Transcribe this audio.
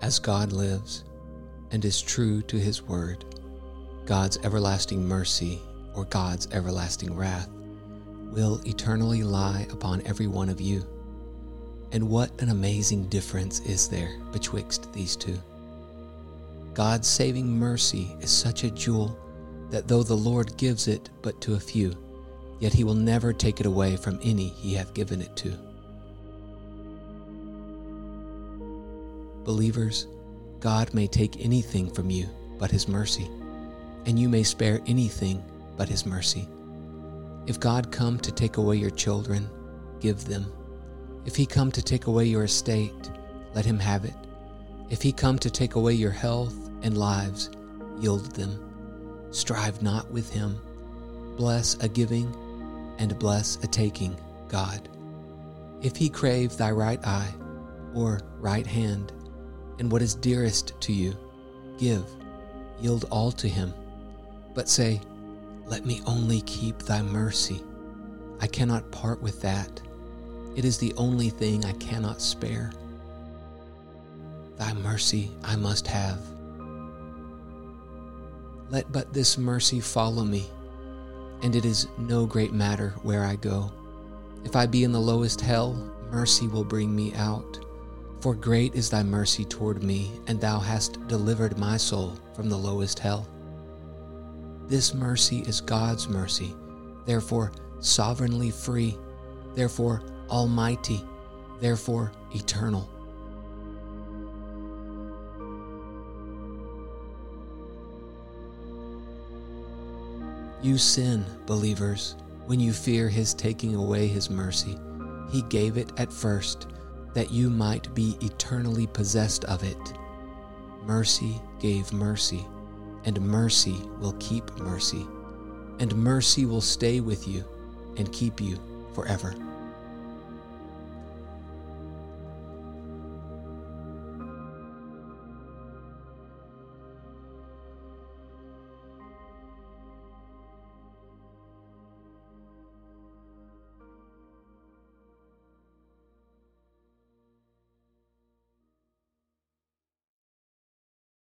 As God lives and is true to his word, God's everlasting mercy or God's everlasting wrath will eternally lie upon every one of you. And what an amazing difference is there betwixt these two. God's saving mercy is such a jewel that though the Lord gives it but to a few, yet he will never take it away from any he hath given it to. Believers, God may take anything from you but his mercy, and you may spare anything but his mercy. If God come to take away your children, give them. If he come to take away your estate, let him have it. If he come to take away your health and lives, yield them. Strive not with him. Bless a giving and bless a taking, God. If he crave thy right eye or right hand, and what is dearest to you, give, yield all to him. But say, let me only keep thy mercy. I cannot part with that. It is the only thing I cannot spare. Thy mercy I must have. Let but this mercy follow me, and it is no great matter where I go. If I be in the lowest hell, mercy will bring me out. For great is thy mercy toward me, and thou hast delivered my soul from the lowest hell. This mercy is God's mercy, therefore sovereignly free, therefore almighty, therefore eternal. You sin, believers, when you fear his taking away his mercy. He gave it at first, that you might be eternally possessed of it. Mercy gave mercy and mercy will keep mercy, and mercy will stay with you and keep you forever.